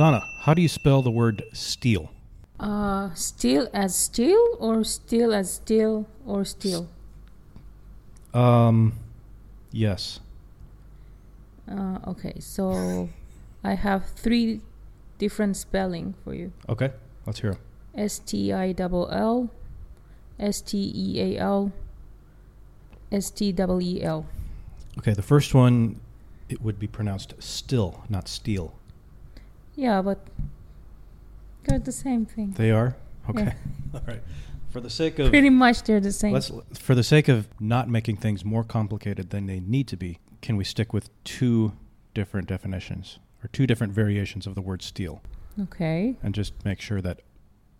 Sana, how do you spell the word steel? Uh, steel as steel or steel as steel or steel? Um, yes. Uh, okay, so I have three different spelling for you. Okay, let's hear 'em. S T I double L, S T E A L, S T double E L. Okay, the first one it would be pronounced still, not steel. Yeah, but they're the same thing. They are okay. Yeah. All right. For the sake of Pretty much they're the same. let's for the sake of not making things more complicated than they need to be, can we stick with two different definitions or two different variations of the word steel Okay. and just make sure that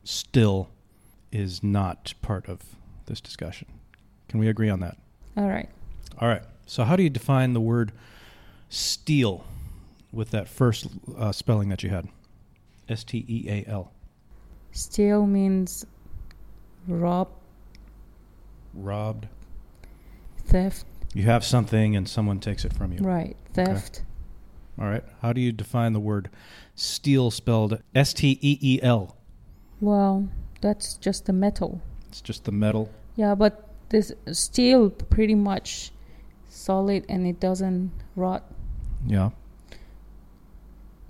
still is not part of this discussion? Can we agree on that? All right. All right. So, how do you define the word steel with that first uh, spelling that you had? S T E A L. Steal means rob, Robbed. theft. You have something and someone takes it from you. Right. Theft. All right. How do you define the word steel spelled S T E E L? Well, that's just the metal. It's just the metal. Yeah, but this steel pretty much solid and it doesn't rot. Yeah.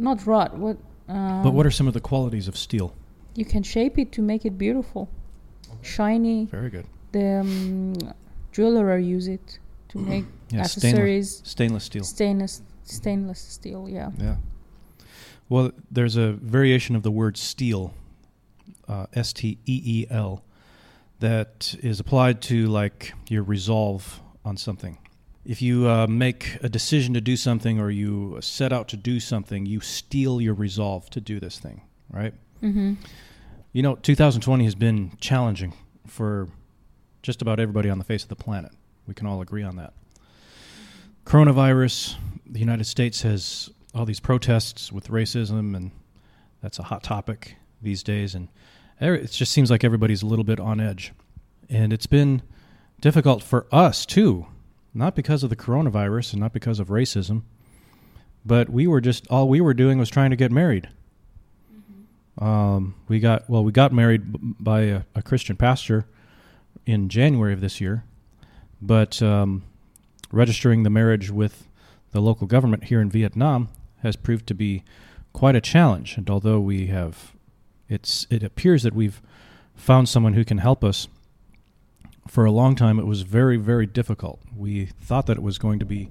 Not rot. What? Um, but what are some of the qualities of steel? you can shape it to make it beautiful, shiny. Very good. The um, jeweler use it to make Yeah, stainless, accessories. stainless steel. Stainless stainless steel. Yeah. Yeah. Well, there's a variation of the word steel, uh, S T E E L, that is applied to like your resolve on something. If you uh, make a decision to do something or you set out to do something, you steel your resolve to do this thing, right? Mm-hmm. You know, 2020 has been challenging for just about everybody on the face of the planet. We can all agree on that. Coronavirus, the United States has all these protests with racism, and that's a hot topic these days. And it just seems like everybody's a little bit on edge. And it's been difficult for us, too, not because of the coronavirus and not because of racism, but we were just, all we were doing was trying to get married. Um, we got well, we got married b- by a, a Christian pastor in January of this year, but um, registering the marriage with the local government here in Vietnam has proved to be quite a challenge. And although we have, it's it appears that we've found someone who can help us. For a long time, it was very, very difficult. We thought that it was going to be,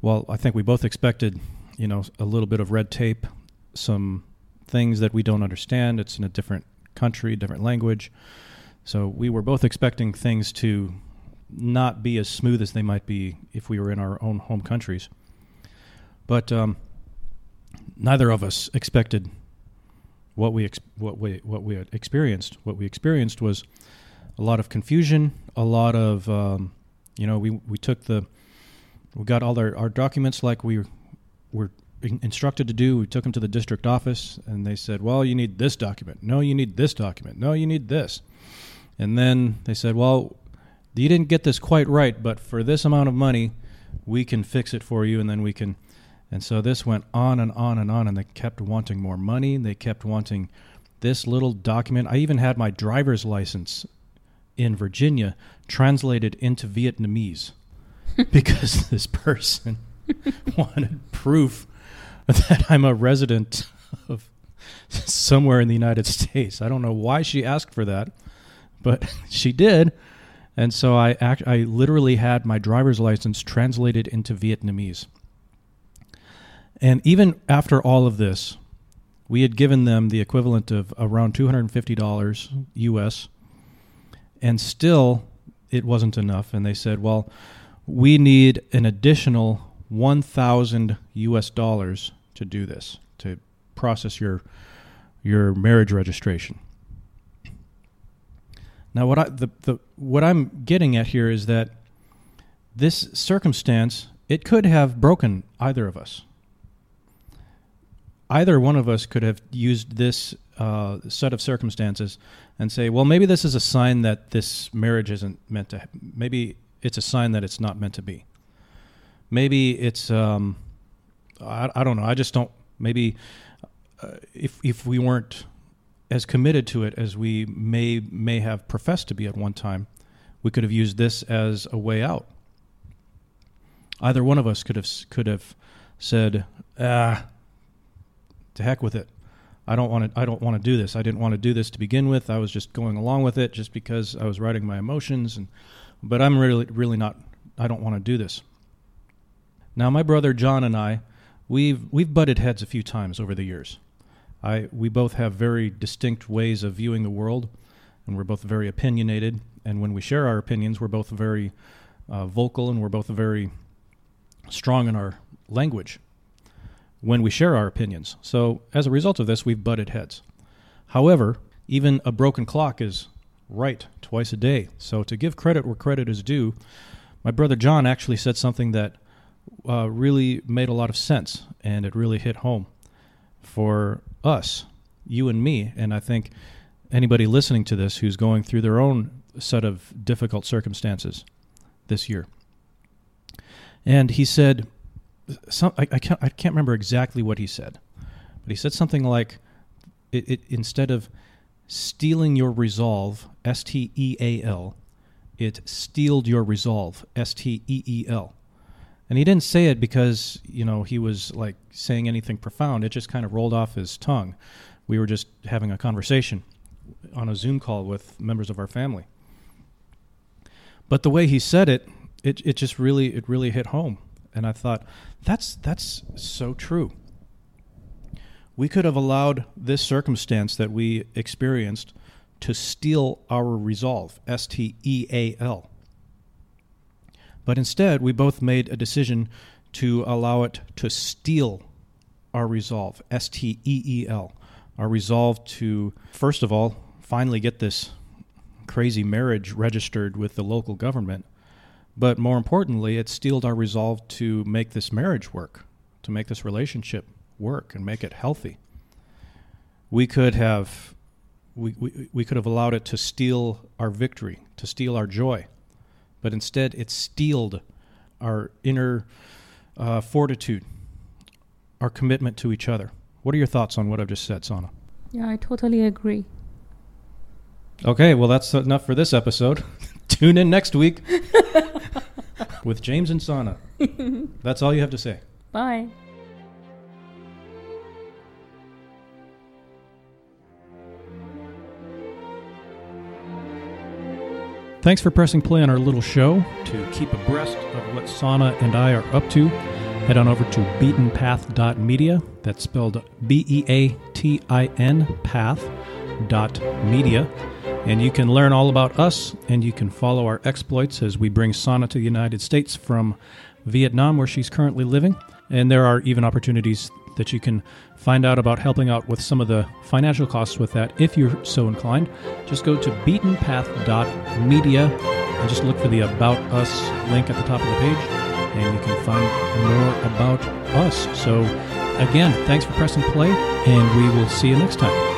well, I think we both expected, you know, a little bit of red tape, some things that we don't understand. It's in a different country, different language. So we were both expecting things to not be as smooth as they might be if we were in our own home countries. But um, neither of us expected what we ex- what we what we experienced. What we experienced was a lot of confusion, a lot of um, you know we we took the we got all our, our documents like we were instructed to do. We took them to the district office, and they said, "Well, you need this document. No, you need this document. No, you need this." And then they said, "Well, you didn't get this quite right, but for this amount of money, we can fix it for you, and then we can." And so this went on and on and on, and they kept wanting more money. They kept wanting this little document. I even had my driver's license in Virginia translated into Vietnamese because this person wanted proof that I'm a resident of somewhere in the United States. I don't know why she asked for that, but she did. And so I act, I literally had my driver's license translated into Vietnamese. And even after all of this, we had given them the equivalent of around $250 US, and still it wasn't enough. And they said, well, we need an additional 1,000 US dollars to do this, to process your, your marriage registration. Now, what I the, the what I'm getting at here is that this circumstance it could have broken either of us. Either one of us could have used this uh, set of circumstances and say, "Well, maybe this is a sign that this marriage isn't meant to. Maybe it's a sign that it's not meant to be. Maybe it's um, I, I don't know. I just don't. Maybe uh, if if we weren't as committed to it as we may may have professed to be at one time, we could have used this as a way out. Either one of us could have could have said, "Ah, to heck with it. I don't want to. I don't want to do this. I didn't want to do this to begin with. I was just going along with it just because I was writing my emotions, and but I'm really, really not. I don't want to do this." Now, my brother John and I, we've we've butted heads a few times over the years. I we both have very distinct ways of viewing the world, and we're both very opinionated. And when we share our opinions, we're both very uh, vocal, and we're both very strong in our language when we share our opinions. So as a result of this, we've butted heads. However, even a broken clock is right twice a day. So to give credit where credit is due, my brother John actually said something that uh, really made a lot of sense, and it really hit home for us, you and me. And I think anybody listening to this who's going through their own set of difficult circumstances this year. And he said, some, I, I, can't, I can't remember exactly what he said, but he said something like, it, it instead of stealing your resolve, S T E A L, it steeled your resolve, S T E E L. And he didn't say it because, you know, he was like saying anything profound. It just kind of rolled off his tongue. We were just having a conversation on a Zoom call with members of our family. But the way he said it, it, it just really it really hit home. And I thought, that's that's so true. We could have allowed this circumstance that we experienced to steal our resolve, S T E A L. But instead, we both made a decision to allow it to steel our resolve, S T E E L. Our resolve to, first of all, finally get this crazy marriage registered with the local government. But more importantly, it steeled our resolve to make this marriage work, to make this relationship work and make it healthy. We could have we, we, we could have allowed it to steal our victory, to steal our joy but instead it steeled our inner uh, fortitude, our commitment to each other. What are your thoughts on what I've just said, Sana? Yeah, I totally agree. Okay, well, that's enough for this episode. Tune in next week with James and Sana. That's all you have to say. Bye. Thanks for pressing play on our little show. To keep abreast of what Sana and I are up to, head on over to beatinpath.media. That's spelled B E A T I N path.media. And you can learn all about us and you can follow our exploits as we bring Sana to the United States from Vietnam, where she's currently living. And there are even opportunities that you can find out about helping out with some of the financial costs with that if you're so inclined. Just go to beatinpath.media and just look for the About Us link at the top of the page, and you can find more about us. So, again, thanks for pressing play, and we will see you next time.